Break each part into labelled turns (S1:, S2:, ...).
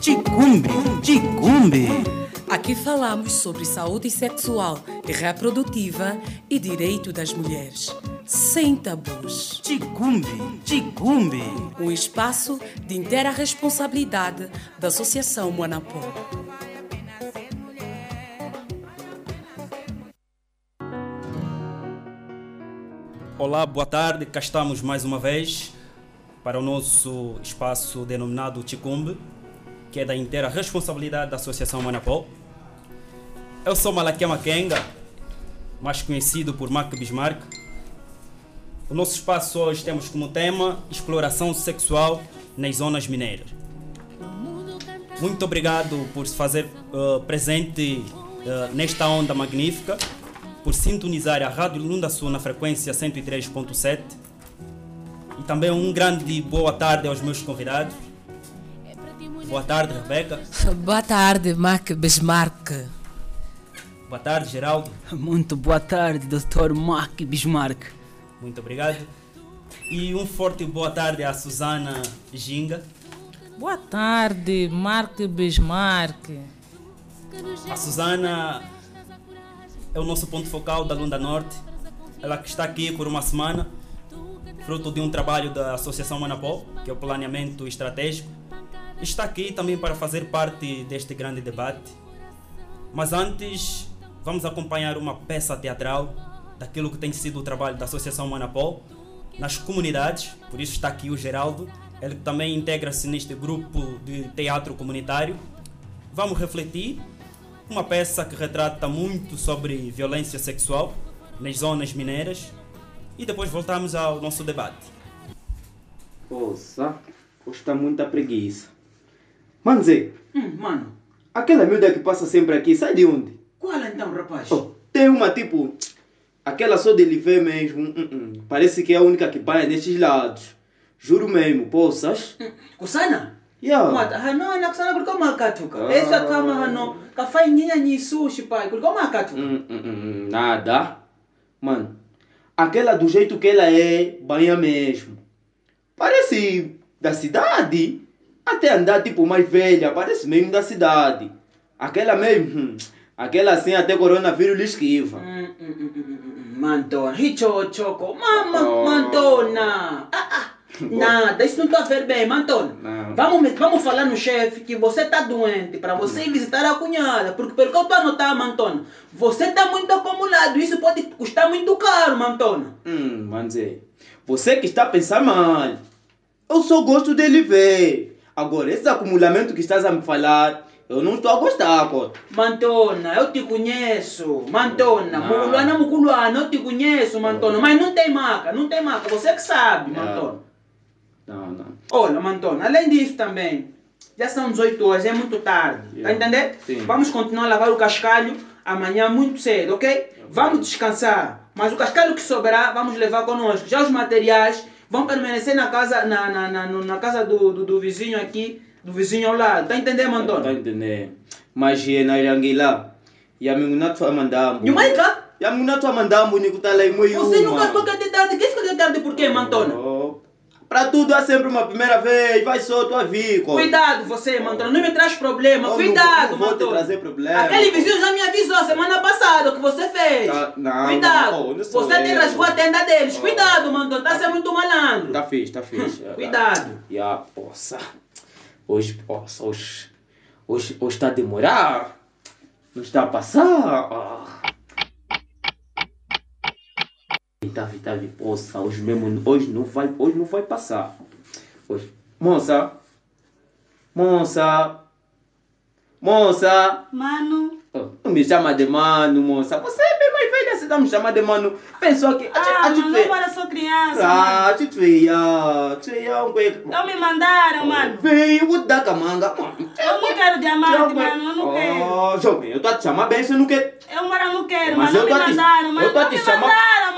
S1: Ticumbe, Ticumbe.
S2: Aqui falamos sobre saúde sexual e reprodutiva e direito das mulheres. Sem tabus.
S1: Ticumbe, Ticumbe.
S2: Um espaço de inteira responsabilidade da Associação Monapó.
S3: Olá, boa tarde. Cá estamos mais uma vez para o nosso espaço denominado Ticumbe, que é da inteira responsabilidade da Associação Manapó. Eu sou Malaquiama Kenga, mais conhecido por Mac Bismarck. O nosso espaço hoje temos como tema exploração sexual nas zonas mineiras. Muito obrigado por se fazer uh, presente uh, nesta onda magnífica, por sintonizar a Rádio Lunda Sul na frequência 103.7 e também um grande boa tarde aos meus convidados. Boa tarde, Rebeca.
S2: Boa tarde, Mac Bismarck.
S3: Boa tarde, Geraldo.
S4: Muito boa tarde, Dr. Mac Bismarck.
S3: Muito obrigado. E um forte boa tarde à Susana Ginga.
S5: Boa tarde, Mark Bismarck.
S3: A Susana é o nosso ponto focal da Lunda Norte. Ela que está aqui por uma semana, fruto de um trabalho da Associação Manapó, que é o planeamento estratégico. Está aqui também para fazer parte deste grande debate. Mas antes, vamos acompanhar uma peça teatral daquilo que tem sido o trabalho da Associação Manapó nas comunidades. Por isso está aqui o Geraldo. Ele também integra-se neste grupo de teatro comunitário. Vamos refletir uma peça que retrata muito sobre violência sexual nas zonas mineiras e depois voltamos ao nosso debate.
S6: Hoje está muita preguiça. Mano Zé,
S4: Hum, mano,
S6: aquela miúda que passa sempre aqui, sai de onde?
S4: qual então, rapaz?
S6: Oh, tem uma tipo, aquela só de Livé mesmo, hum, hum, parece que é a única que paia nestes lados. Juro mesmo, poças.
S4: Kusana?
S6: Yeah.
S4: Mata, hano na kusana kuliko makatuka.
S6: Ah.
S4: Esa kama hano kafai nyinya nyisushi pai, kuliko makatuka.
S6: Hum, hum, nada. Mano, aquela do jeito que ela é, banha mesmo. Parece da cidade. Até andar tipo mais velha, parece mesmo da cidade. Aquela mesmo, hum, aquela assim até coronavírus lhe esquiva.
S4: Hum, hum, hum, hum, hum, Mantona, hicho choco, mama,
S6: Oh.
S4: mantona. Ah, ah. Nada, isso não está a ver bem, Mantona. Vamos, vamos falar no chefe que você está doente para você ir visitar a cunhada. Porque pelo que eu estou a notar, Mantona, você está muito acumulado. Isso pode custar muito caro, Mantona.
S6: Hum, Manzé, você que está a pensar mal. Eu só gosto dele ver. Agora, esse acumulamento que estás a me falar, eu não estou a gostar, pô.
S4: Mantona, eu te conheço. Mantona,
S6: Não.
S4: Muguluana, Muguluana, eu te conheço, Mantona. Mas não tem maca, não tem maca. Você que sabe,
S6: Não.
S4: Mantona.
S6: Não, não.
S4: Olha, Mantona, além disso também, já são 18 horas, é muito tarde. Tá
S6: Yeah.
S4: entendendo?
S6: Sim.
S4: Vamos continuar a lavar o cascalho amanhã muito cedo, ok? Vamos descansar. Mas o cascalho que sobrar, vamos levar conosco. Já os materiais vão permanecer na casa, na, na, na, na casa do, do, do vizinho aqui, do vizinho ao lado. Tá entendendo,
S6: Tá
S4: Mantona?
S6: entendendo? Mas e na Irangila, e a minha tua mandambo.
S4: E o mais cá?
S6: E a minha tua mandambo, ni kutala e moio.
S4: Você nunca toca de tarde. Que fica de tarde por quê, Mantona?
S6: Oh, Pra tudo há sempre uma primeira vez, vai só tua vida.
S4: Cuidado você, Mantona. Não me traz problema.
S6: Eu não-
S4: Cuidado,
S6: não vou te trazer problema.
S4: Aquele vizinho já me avisou semana passada o que você fez.
S6: Tá- não,
S4: Cuidado.
S6: não, não
S4: você até rasgou a tenda deles.
S6: Oh.
S4: Cuidado, Mantona. Tá sendo muito malandro.
S6: Tá fixe, tá fixe.
S4: Cuidado.
S6: E a poça. Hoje, poça, hoje. Hoje, hoje está a demorar. Não está a passar. Ah. Tavi, Tavi, poça, hoje mesmo, hoje não vai, hoje não vai passar. Hoje. Moça. Moça. Moça.
S7: Mano,
S6: Oh, Não me chama de mano, moça. Você é bem mais velha, você tá me chamando de mano. Pensou que.
S7: ah, mano, não para sou criança, mano.
S6: Ah, te feia. Feia, um coelho.
S7: Não me mandaram, mano.
S6: Vem, eu vou dar camanga, mano.
S7: Eu não quero diamante, mano, eu não quero.
S6: Oh, jovem, eu tô a te chamar bem, você não quer.
S7: Eu mano, não quero,
S6: Mas
S7: mano.
S6: eu
S7: Não me
S6: a
S7: mandaram, mano.
S6: eu tô a te chamar.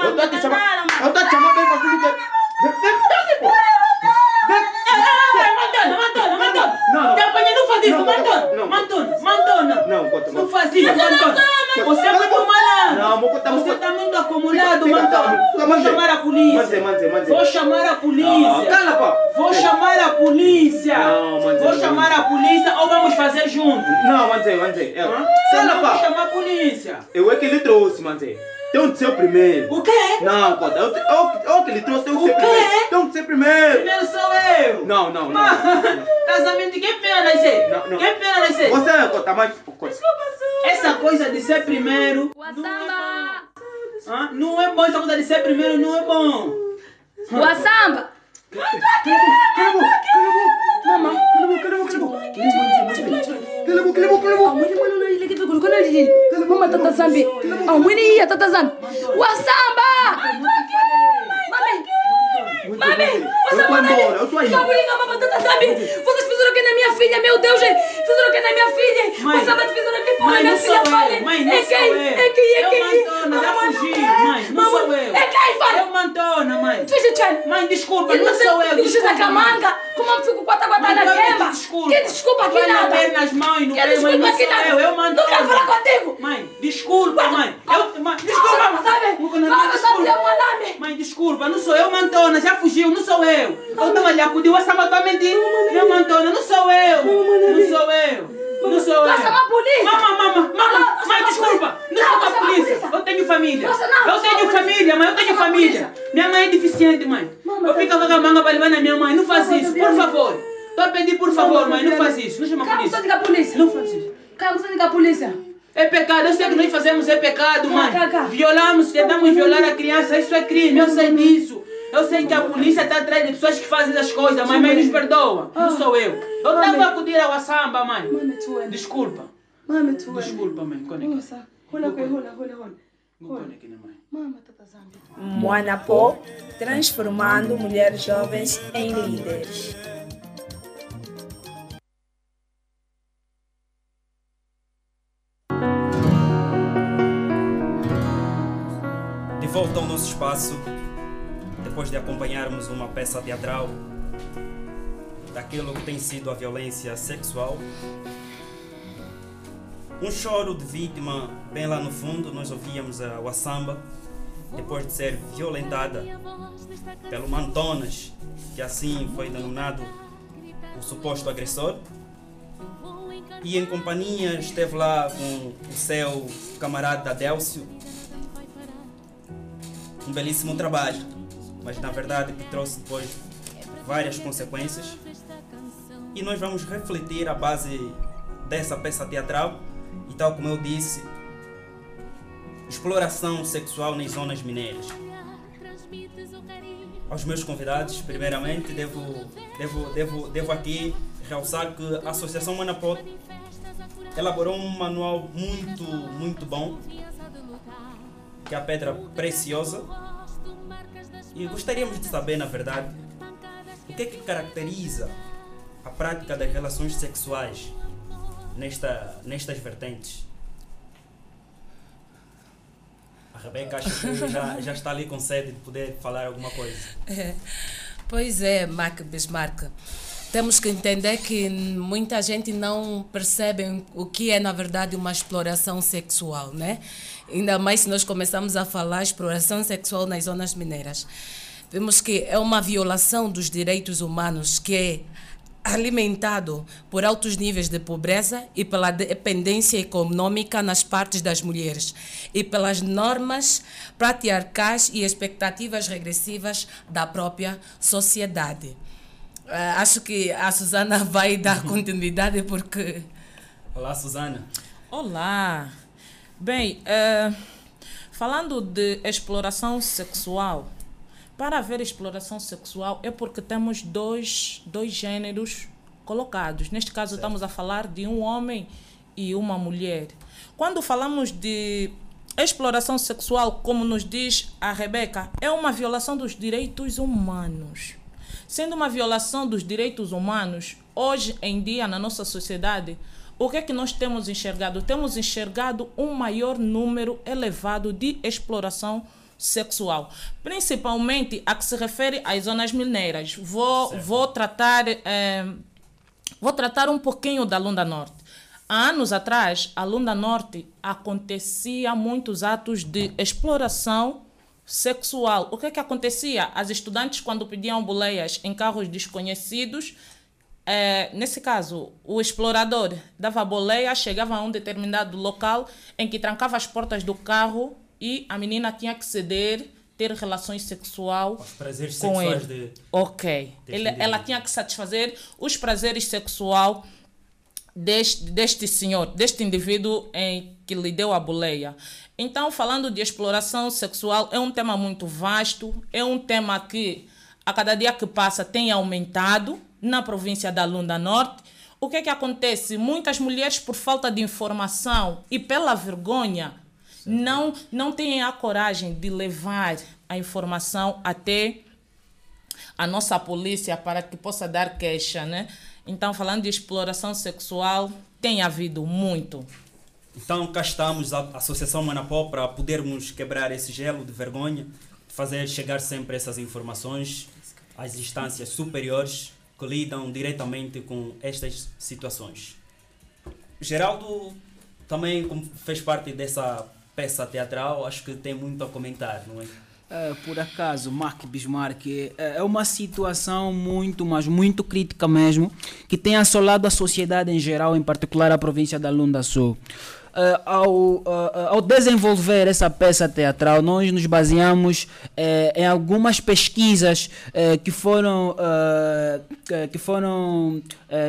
S7: Mano.
S6: Eu tô te
S7: mano.
S6: Eu tô te chamar bem, você não quer. Vem, vem, vem, pô.
S4: Mantona, Mantona, Mantona.
S6: Não, não.
S4: Não faz isso, Mantona.
S6: não.
S4: Mantona, Mantona.
S6: Não, conta,
S4: Não faz isso, Mantona. Você é muito malandro. Você
S6: contar.
S4: tá muito acumulado, Mantona. Vou chamar a polícia. Vou chamar a polícia.
S6: Cala, pá.
S4: Vou chamar a polícia. Vou chamar a polícia ou vamos fazer junto.
S6: Não. É,
S4: Hã?
S6: sei lá,
S4: Senão vou chamar a polícia.
S6: Eu é que ele trouxe, Manzé. Tem que ser o primeiro.
S4: O quê?
S6: Não, Cota, eu, te- eu, eu que ele trouxe, tem que
S4: O
S6: ser
S4: quê?
S6: primeiro. Tem que ser primeiro.
S4: Primeiro sou eu.
S6: Não, não, não.
S4: Casamento, quem pena vai ser?
S6: Não, não.
S4: Quem pena vai ser?
S6: Você é, Cota, mas... Cota,
S4: Essa coisa de ser primeiro.
S8: O samba!
S4: Hã? Não é bom essa coisa de ser primeiro, não é bom.
S8: O samba!
S6: Mama, cala a boca, cala a boca, cala a boca. Cala a boca, cala a boca, cala a boca.
S8: Amwini mwana unalile kitu kulikuwa nalili. Mama tata zambi. Amwini ya tata zambi. Wa samba! Mami! Mami!
S6: Eu tô embora, eu tô aí.
S8: Sabulinha, mama tata zambi. Vocês fizeram o que na minha filha, meu Deus, gente. Fizeram o que na minha filha.
S4: Mãe.
S8: Os sabas fizeram o que
S4: Mãe,
S8: na minha
S4: não
S8: filha,
S4: eu. Mãe, não
S8: É
S4: sou
S8: quem?
S4: eu.
S8: É quem? É
S4: Eu
S8: quem?
S4: Mantona, já fugi. Mãe, não
S8: Mamãe,
S4: sou eu.
S8: É quem, fale?
S4: Eu Mantona, mãe. Mãe, desculpa, não sou eu. Desculpa,
S8: camanga. Como eu fico
S4: Mãe,
S8: na
S4: vai pedir
S8: queima?
S4: desculpa.
S8: Que desculpa aqui nada.
S4: bater nas mãos e no pé, mãe,
S8: desculpa
S4: não sou eu. Eu
S8: Não quero falar
S4: Mantona.
S8: contigo.
S4: Mãe, desculpa, mãe. Eu, mãe, desculpa, mãe.
S8: Sabe é o.
S4: Mãe, desculpa, não sou eu, Mantona, já fugiu, não sou eu. Eu tava ali a acudir, o Samba tá mentindo. Não, Mantona, não sou eu. Não sou eu. Não sou eu.
S8: Vai chamar a polícia.
S4: Mama, mama, mama,
S8: Não,
S4: mãe,
S8: a
S4: desculpa. Não
S8: Não,
S4: chama a
S8: a
S4: polícia. Eu tenho família.
S8: Não,
S4: Eu tenho
S8: a
S4: família, mãe, eu tenho
S8: a
S4: família. Minha mãe é deficiente, mãe. Eu fico vagamanga para levar na minha mãe. Não faz isso, por favor. Tô a pedir, por favor, mãe, não faz isso. Não chama a polícia.
S8: a.
S4: Não faz isso.
S8: Calma, você diga a polícia.
S4: É pecado, eu sei que nós fazemos é pecado, mãe. Violamos, tentamos violar a criança, isso é crime, eu sei disso. Eu sei que a polícia está atrás de pessoas que fazem as coisas, mãe, mas nos perdoa. Não sou eu. Eu
S8: Mãe.
S4: estava a acudir ao samba, mãe.
S8: É.
S4: Desculpa.
S8: É.
S4: Desculpa, mãe. Conecta. Conecta, mãe.
S8: Mama, tata zambi.
S9: Moanapó, transformando mulheres jovens em líderes.
S3: De volta ao nosso espaço, depois de acompanharmos uma peça teatral daquilo que tem sido a violência sexual. Um choro de vítima bem lá no fundo, nós ouvíamos a Wassamba, depois de ser violentada pelo Mantonas, que assim foi denominado o suposto agressor. E em companhia esteve lá com o seu camarada Adélcio, um belíssimo trabalho, mas na verdade que trouxe depois várias consequências. E nós vamos refletir a base dessa peça teatral e tal como eu disse, exploração sexual nas zonas mineiras. Aos meus convidados, primeiramente, devo, devo, devo, devo aqui realçar que a Associação Manapó elaborou um manual muito, muito bom que é a pedra preciosa. E gostaríamos de saber, na verdade, o que é que caracteriza a prática das relações sexuais nesta, nestas vertentes. A Rebeca acho que já, já está ali com sede de poder falar alguma coisa.
S2: É. Pois é, Mac Bismarck. Temos que entender que muita gente não percebe o que é, na verdade, uma exploração sexual, né? Ainda mais se nós começamos a falar exploração sexual nas zonas mineiras. Vemos que é uma violação dos direitos humanos que é alimentado por altos níveis de pobreza e pela dependência econômica nas partes das mulheres e pelas normas patriarcais e expectativas regressivas da própria sociedade. Uh, acho que a Susana vai dar continuidade porque.
S3: Olá, Susana.
S5: Olá. Bem, eh, falando de exploração sexual, para haver exploração sexual é porque temos dois, dois gêneros colocados. Neste caso, certo. estamos a falar de um homem e uma mulher. Quando falamos de exploração sexual, como nos diz a Rebeca, é uma violação dos direitos humanos. Sendo uma violação dos direitos humanos, hoje em dia, na nossa sociedade, o que é que nós temos enxergado? Temos enxergado um maior número elevado de exploração sexual, principalmente a que se refere às zonas mineiras. Vou, vou tratar eh, vou tratar um pouquinho da Lunda Norte. Há anos atrás, a Lunda Norte acontecia muitos atos de exploração sexual. O que é que acontecia? As estudantes, quando pediam boleias em carros desconhecidos, eh, nesse caso, o explorador dava boleia, chegava a um determinado local em que trancava as portas do carro e a menina tinha que ceder, ter relações sexual
S3: Os prazeres
S5: com
S3: sexuais
S5: ele.
S3: de.
S5: Ok. Ele- ela tinha que satisfazer os prazeres sexual deste, deste senhor, deste indivíduo em que lhe deu a boleia. Então, falando de exploração sexual, é um tema muito vasto, é um tema que a cada dia que passa tem aumentado na província da Lunda Norte. O que é que acontece? Muitas mulheres, por falta de informação e pela vergonha, não, não têm a coragem de levar a informação até a nossa polícia para que possa dar queixa, né? Então, falando de exploração sexual, tem havido muito.
S3: Então cá estamos, a Associação Manapó, para podermos quebrar esse gelo de vergonha, fazer chegar sempre essas informações às instâncias superiores que lidam diretamente com estas situações. Geraldo também como fez parte dessa peça teatral, acho que tem muito a comentar, não é?
S4: É, por acaso, Mark Bismarck, é, é uma situação muito, mas muito crítica mesmo, que tem assolado a sociedade em geral, em particular a província da Lunda Sul. É, ao, é, ao desenvolver essa peça teatral, nós nos baseamos é, em algumas pesquisas que foram, que- foram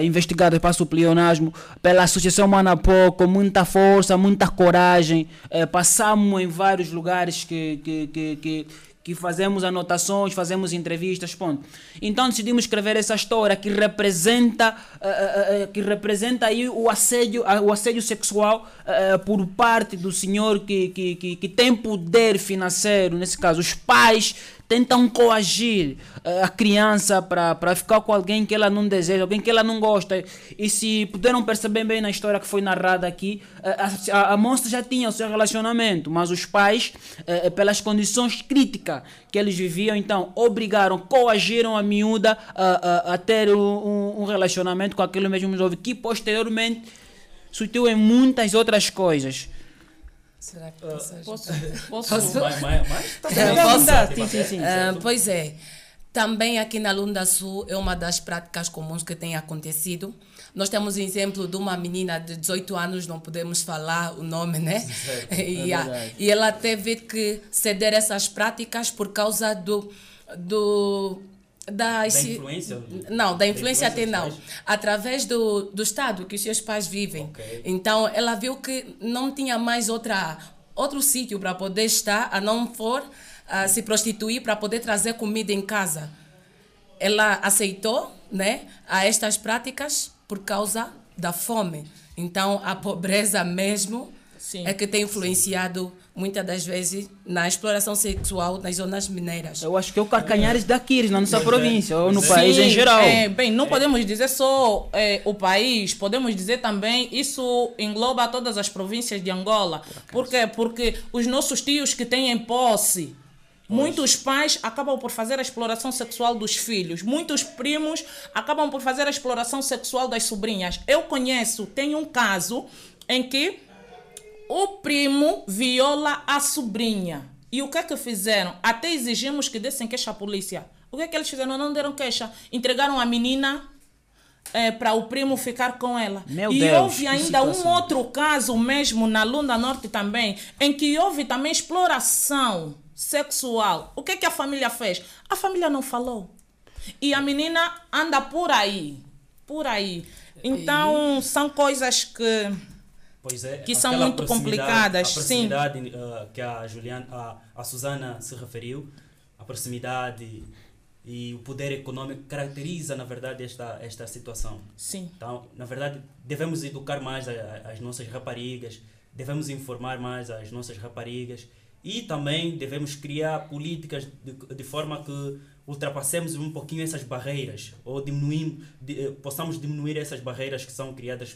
S4: investigadas para o pleonasmo pela Associação Manapó com muita força, muita coragem. Passamos em vários lugares que, que, que, que, que fazemos anotações, fazemos entrevistas, ponto. Então decidimos escrever essa história que representa, eh, eh, eh, que representa aí o assédio, o assédio sexual eh, por parte do senhor que, que, que, que tem poder financeiro, nesse caso os pais tentam coagir eh, a criança para ficar com alguém que ela não deseja, alguém que ela não gosta. E se puderam perceber bem na história que foi narrada aqui, eh, a, a, a moça já tinha o seu relacionamento, mas os pais, eh, pelas condições críticas que eles viviam, então obrigaram, coagiram a miúda a, a, a ter um, um- relacionamento com aquele mesmo jovem, que posteriormente surtiu em muitas outras coisas.
S2: Será que posso ajudar?
S5: Posso? Posso?
S3: Mas, mas, mas tá
S2: É, posso?
S4: Sim, sim, sim.
S2: Ah, pois é. Também aqui na Lunda Sul é uma das práticas comuns que tem acontecido. Nós temos exemplo de uma menina de 18 anos, não podemos falar o nome, né? E, a- e ela teve que ceder essas práticas por causa do. do da, esse-
S3: influência?
S2: Não, da influência
S3: influência
S2: até não.
S3: pais?
S2: Através do, do estado que os seus pais vivem.
S3: Ok.
S2: Então ela viu que não tinha mais outra, outro sítio para poder estar, a não for a se prostituir para poder trazer comida em casa. Ela aceitou né, a estas práticas por causa da fome. Então a pobreza mesmo
S5: Sim.
S2: é que tem influenciado muitas das vezes na exploração sexual nas zonas mineiras.
S4: Eu acho que é o Carcanhares daqui, na nossa
S3: é,
S4: província, ou no país em geral.
S5: é, bem, não podemos dizer só é, o país, podemos dizer também, isso engloba todas as províncias de Angola. Por quê? Porque os nossos tios que têm posse, muitos pais acabam por fazer a exploração sexual dos filhos, muitos primos acabam por fazer a exploração sexual das sobrinhas. Eu conheço, tem um caso em que o primo viola a sobrinha. E o que é que fizeram? Até exigimos que dessem queixa à polícia. O que é que eles fizeram? Não deram queixa. Entregaram a menina para o primo ficar com ela.
S4: Meu
S5: e
S4: Deus,
S5: houve ainda um
S4: situação.
S5: outro caso mesmo na Lunda Norte também, em que houve também exploração sexual. O que é que a família fez? A família não falou. E a menina anda por aí. Por aí. Então, são coisas que.
S3: Pois é,
S5: que são muito
S3: proximidade-
S5: complicadas,
S3: A
S5: sim.
S3: proximidade eh, que a, Juliana, a, a Susana se referiu, a proximidade e o poder econômico caracteriza, na verdade, esta, esta situação.
S5: Sim.
S3: Então, na verdade, devemos educar mais a- a- as nossas raparigas, devemos informar mais as nossas raparigas e também devemos criar políticas de, de forma que ultrapassemos um pouquinho essas barreiras ou diminuir, de- eh, possamos diminuir essas barreiras que são criadas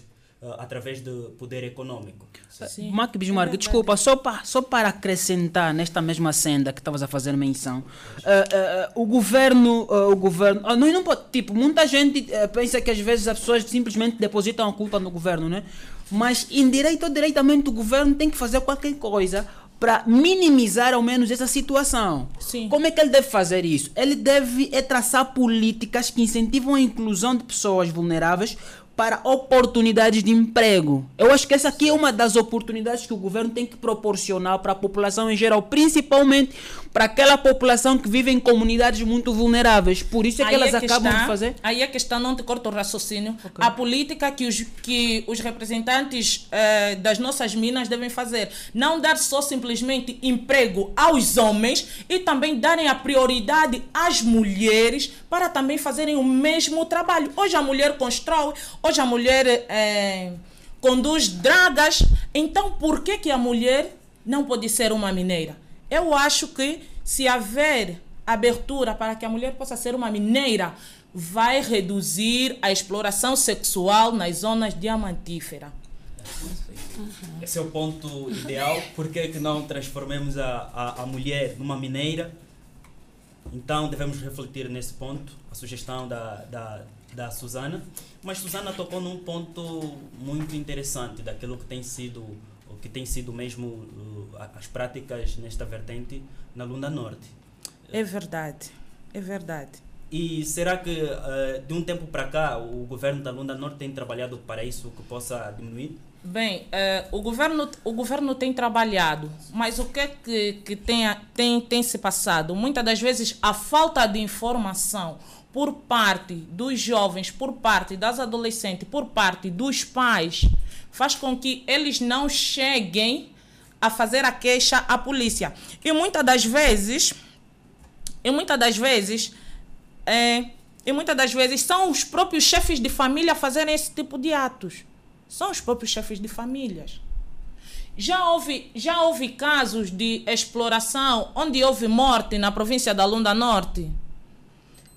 S3: através do poder econômico.
S5: Sim.
S4: Mark Bismarck, desculpa, só para só para acrescentar nesta mesma senda que estavas a fazer menção, eh, eh, o governo, eh, o governo, ah, não, não pode, tipo, muita gente eh, pensa que às vezes as pessoas simplesmente depositam a culpa no governo, né? Mas indireito ou diretamente o governo tem que fazer qualquer coisa para minimizar ao menos essa situação.
S5: Sim.
S4: Como é que ele deve fazer isso? Ele deve é traçar políticas que incentivam a inclusão de pessoas vulneráveis para oportunidades de emprego. Eu acho que essa aqui é uma das oportunidades que o governo tem que proporcionar para a população em geral, principalmente para aquela população que vive em comunidades muito vulneráveis. Por isso é que
S5: Aí
S4: elas
S5: é que
S4: acabam
S5: está-
S4: de fazer.
S5: Aí é que está, não te corto o raciocínio. A política que os, que os representantes eh, das nossas minas devem fazer. Não dar só simplesmente emprego aos homens e também darem a prioridade às mulheres para também fazerem o mesmo trabalho. Hoje a mulher constrói, hoje a mulher eh, conduz dragas. Então por que, que a mulher não pode ser uma mineira? Eu acho que se haver abertura para que a mulher possa ser uma mineira, vai reduzir a exploração sexual nas zonas diamantíferas.
S3: Esse é o ponto ideal. Por que, que não transformemos a, a, a mulher numa mineira? Então devemos refletir nesse ponto, a sugestão da, da, da Susana. Mas Susana tocou num ponto muito interessante daquilo que tem sido o que tem sido mesmo uh, as práticas nesta vertente na Lunda Norte.
S5: É verdade, é verdade.
S3: E será que uh, de um tempo para cá o governo da Lunda Norte tem trabalhado para isso que possa diminuir?
S5: Bem, eh, o, governo, o governo tem trabalhado, mas o que é que, que tem, tem, tem se passado? Muitas das vezes a falta de informação por parte dos jovens, por parte das adolescentes, por parte dos pais, faz com que eles não cheguem a fazer a queixa à polícia. E muitas das vezes, e muitas das vezes, é, e muitas das vezes são os próprios chefes de família a fazerem esse tipo de atos. São os próprios chefes de famílias. Já houve, já houve casos de exploração onde houve morte na província da Lunda Norte.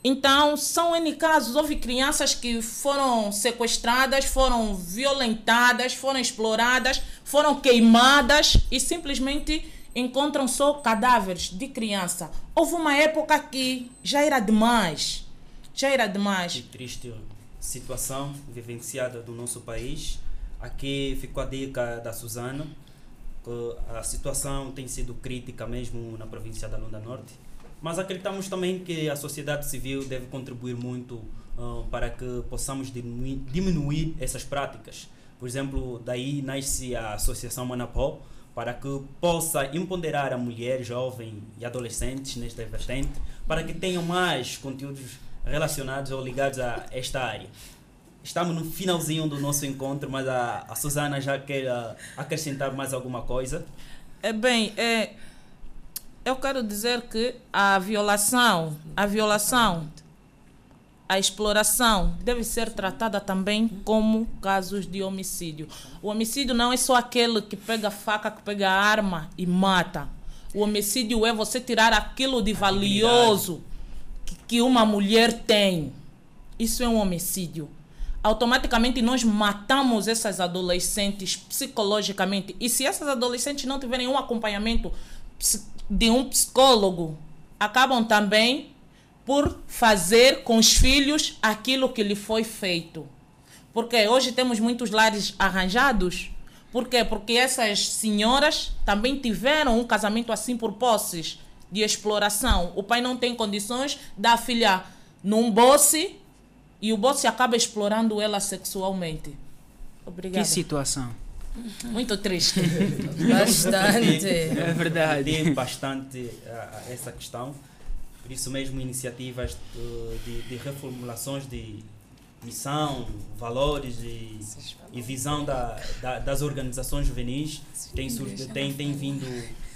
S5: Então, são N casos. Houve crianças que foram sequestradas, foram violentadas, foram exploradas, foram queimadas e simplesmente encontram só cadáveres de criança. Houve uma época que já era demais. Já era demais.
S3: Que triste situação vivenciada do nosso país. Aqui ficou a dica da Suzana, a situação tem sido crítica mesmo na província da Lunda Norte. Mas acreditamos também que a sociedade civil deve contribuir muito ah, para que possamos diminuir, diminuir essas práticas. Por exemplo, daí nasce a Associação Manapó, para que possa empoderar a mulher, jovem e adolescentes nesta vertente, para que tenham mais conteúdos relacionados ou ligados a esta área. Estamos no finalzinho do nosso encontro, mas a, a Susana já quer ah, acrescentar mais alguma coisa.
S5: É bem, é, eu quero dizer que a violação, a violação, a exploração deve ser tratada também como casos de homicídio. O homicídio não é só aquele que pega a faca, que pega a arma e mata. O homicídio é você tirar aquilo de valioso que, que uma mulher tem. Isso é um homicídio. Automaticamente nós matamos essas adolescentes psicologicamente. E se essas adolescentes não tiverem um acompanhamento de um psicólogo, acabam também por fazer com os filhos aquilo que lhe foi feito. Porque hoje temos muitos lares arranjados. Por quê? Porque essas senhoras também tiveram um casamento assim por posses de exploração. O pai não tem condições da filha num bosse e o bosse acaba explorando ela sexualmente. Obrigada.
S4: Que situação.
S5: Muito triste.
S2: Bastante.
S4: É verdade.
S3: Tem bastante ah, ah, essa questão. Por isso mesmo, iniciativas de, de, de reformulações de missão, valores e, e visão da, da- das organizações juvenis têm, têm, têm vindo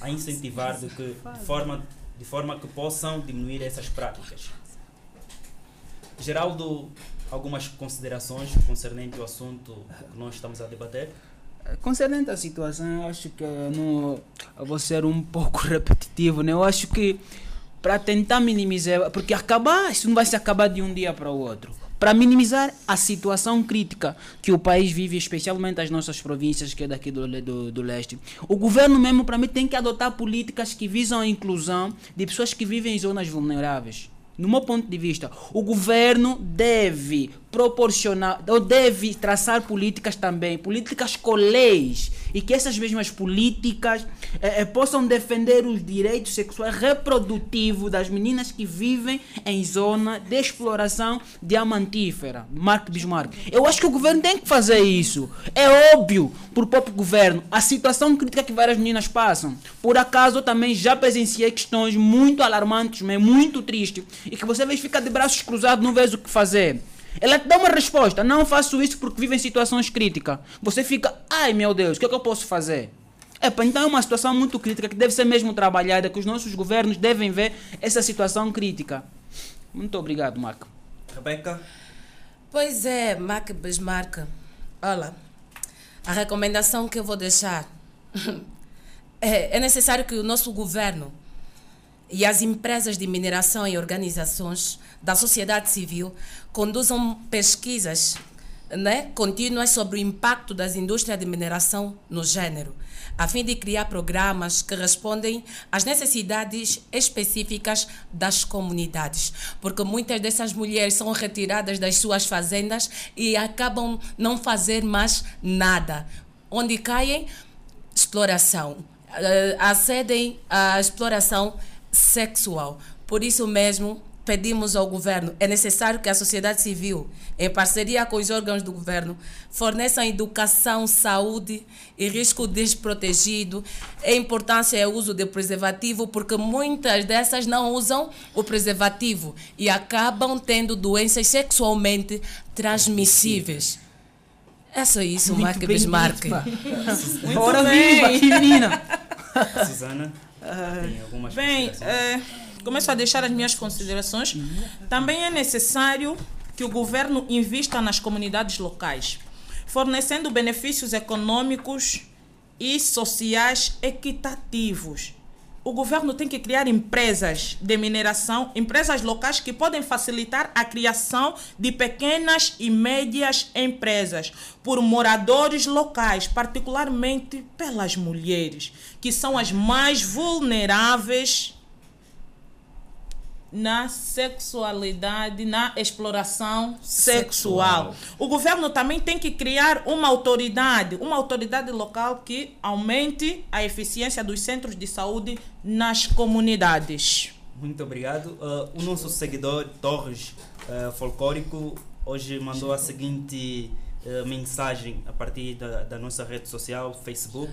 S3: a incentivar de, que, de, forma, de forma que possam diminuir essas práticas. Geraldo, algumas considerações concernente ao assunto que nós estamos a debater?
S4: Concernente à situação, eu acho que não, eu vou ser um pouco repetitivo, né? Eu acho que para tentar minimizar, porque acabar, isso não vai se acabar de um dia para o outro. Para minimizar a situação crítica que o país vive, especialmente as nossas províncias, que é daqui do, do, do leste, o governo mesmo, para mim, tem que adotar políticas que visam a inclusão de pessoas que vivem em zonas vulneráveis. No meu ponto de vista, o governo deve proporcionar, ou deve traçar políticas também, políticas com leis, e que essas mesmas políticas eh, eh, possam defender os direitos sexuais reprodutivos das meninas que vivem em zona de exploração diamantífera. Mark Bismarck. Eu acho que o governo tem que fazer isso. É óbvio para o próprio governo a situação crítica que várias meninas passam. Por acaso eu também já presenciei questões muito alarmantes, mas muito tristes, e que você vê ficar de braços cruzados, não vê o que fazer. Ela te dá uma resposta. Não faço isso porque vivo em situações críticas. Você fica, ai meu Deus, o que é que eu posso fazer? Epa, então é uma situação muito crítica que deve ser mesmo trabalhada, que os nossos governos devem ver essa situação crítica. Muito obrigado, Marco.
S3: Rebeca?
S2: Pois é, Mac Bismarck. Olha, a recomendação que eu vou deixar é, é necessário que o nosso governo e as empresas de mineração e organizações da sociedade civil conduzam pesquisas né, contínuas sobre o impacto das indústrias de mineração no gênero, a fim de criar programas que respondem às necessidades específicas das comunidades. Porque muitas dessas mulheres são retiradas das suas fazendas e acabam não fazer mais nada. Onde caem? Exploração. Uh, acedem à exploração sexual. Por isso mesmo, pedimos ao governo, é necessário que a sociedade civil, em parceria com os órgãos do governo, forneçam educação, saúde e risco desprotegido. A importância é o uso de preservativo, porque muitas dessas não usam o preservativo e acabam tendo doenças sexualmente transmissíveis. É só isso,
S4: Muito
S2: Mark Bismarck.
S4: Ora
S5: bem.
S4: viva, que menina!
S3: Susana? Algumas
S5: Bem, eh, começo a deixar as minhas considerações. Também é necessário que o governo invista nas comunidades locais, fornecendo benefícios econômicos e sociais equitativos. O governo tem que criar empresas de mineração, empresas locais que podem facilitar a criação de pequenas e médias empresas por moradores locais, particularmente pelas mulheres, que são as mais vulneráveis na sexualidade, na exploração sexual. O governo também tem que criar uma autoridade, uma autoridade local que aumente a eficiência dos centros de saúde nas comunidades.
S3: Muito obrigado. Uh, o nosso seguidor Torres uh, Folclórico hoje mandou a seguinte uh, mensagem a partir da, da nossa rede social, Facebook.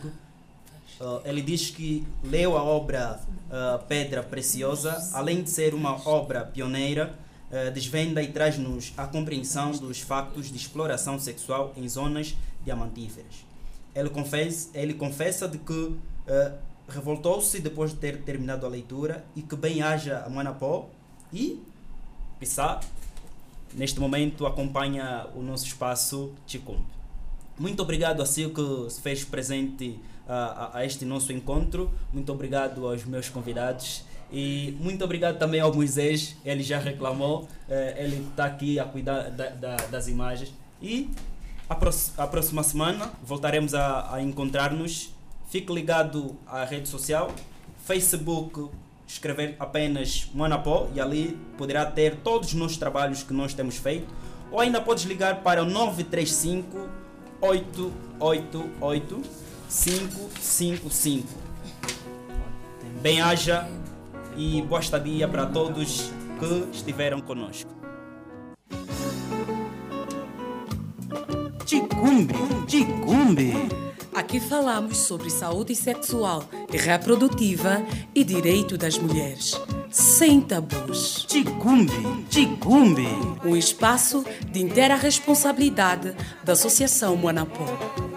S3: Uh, ele diz que leu a obra uh, Pedra Preciosa, além de ser uma obra pioneira, uh, desvenda e traz-nos a compreensão dos factos de exploração sexual em zonas diamantíferas. Ele confessa, ele confessa de que revoltou-se depois de ter terminado a leitura e que bem haja a Manapó e Pissá, neste momento acompanha o nosso espaço Chicumbe. Muito obrigado a si que se fez presente a, a, este nosso encontro. Muito obrigado aos meus convidados. E muito obrigado também ao Moisés, ele já reclamou, eh, ele está aqui a cuidar da- da- das imagens. E a próxima semana voltaremos a, a encontrar-nos. Fique ligado à rede social, Facebook, escrever apenas Manapó e ali poderá ter todos os nossos trabalhos que nós temos feito. Ou ainda podes ligar para o 935 888 555. Bem-haja e boa estadia para todos que estiveram conosco.
S6: Ticumbe, ticumbe.
S2: Aqui falamos sobre saúde sexual e reprodutiva e direito das mulheres. Sem tabus.
S6: Ticumbe, ticumbe.
S2: Um espaço de inteira responsabilidade da Associação Moanapó.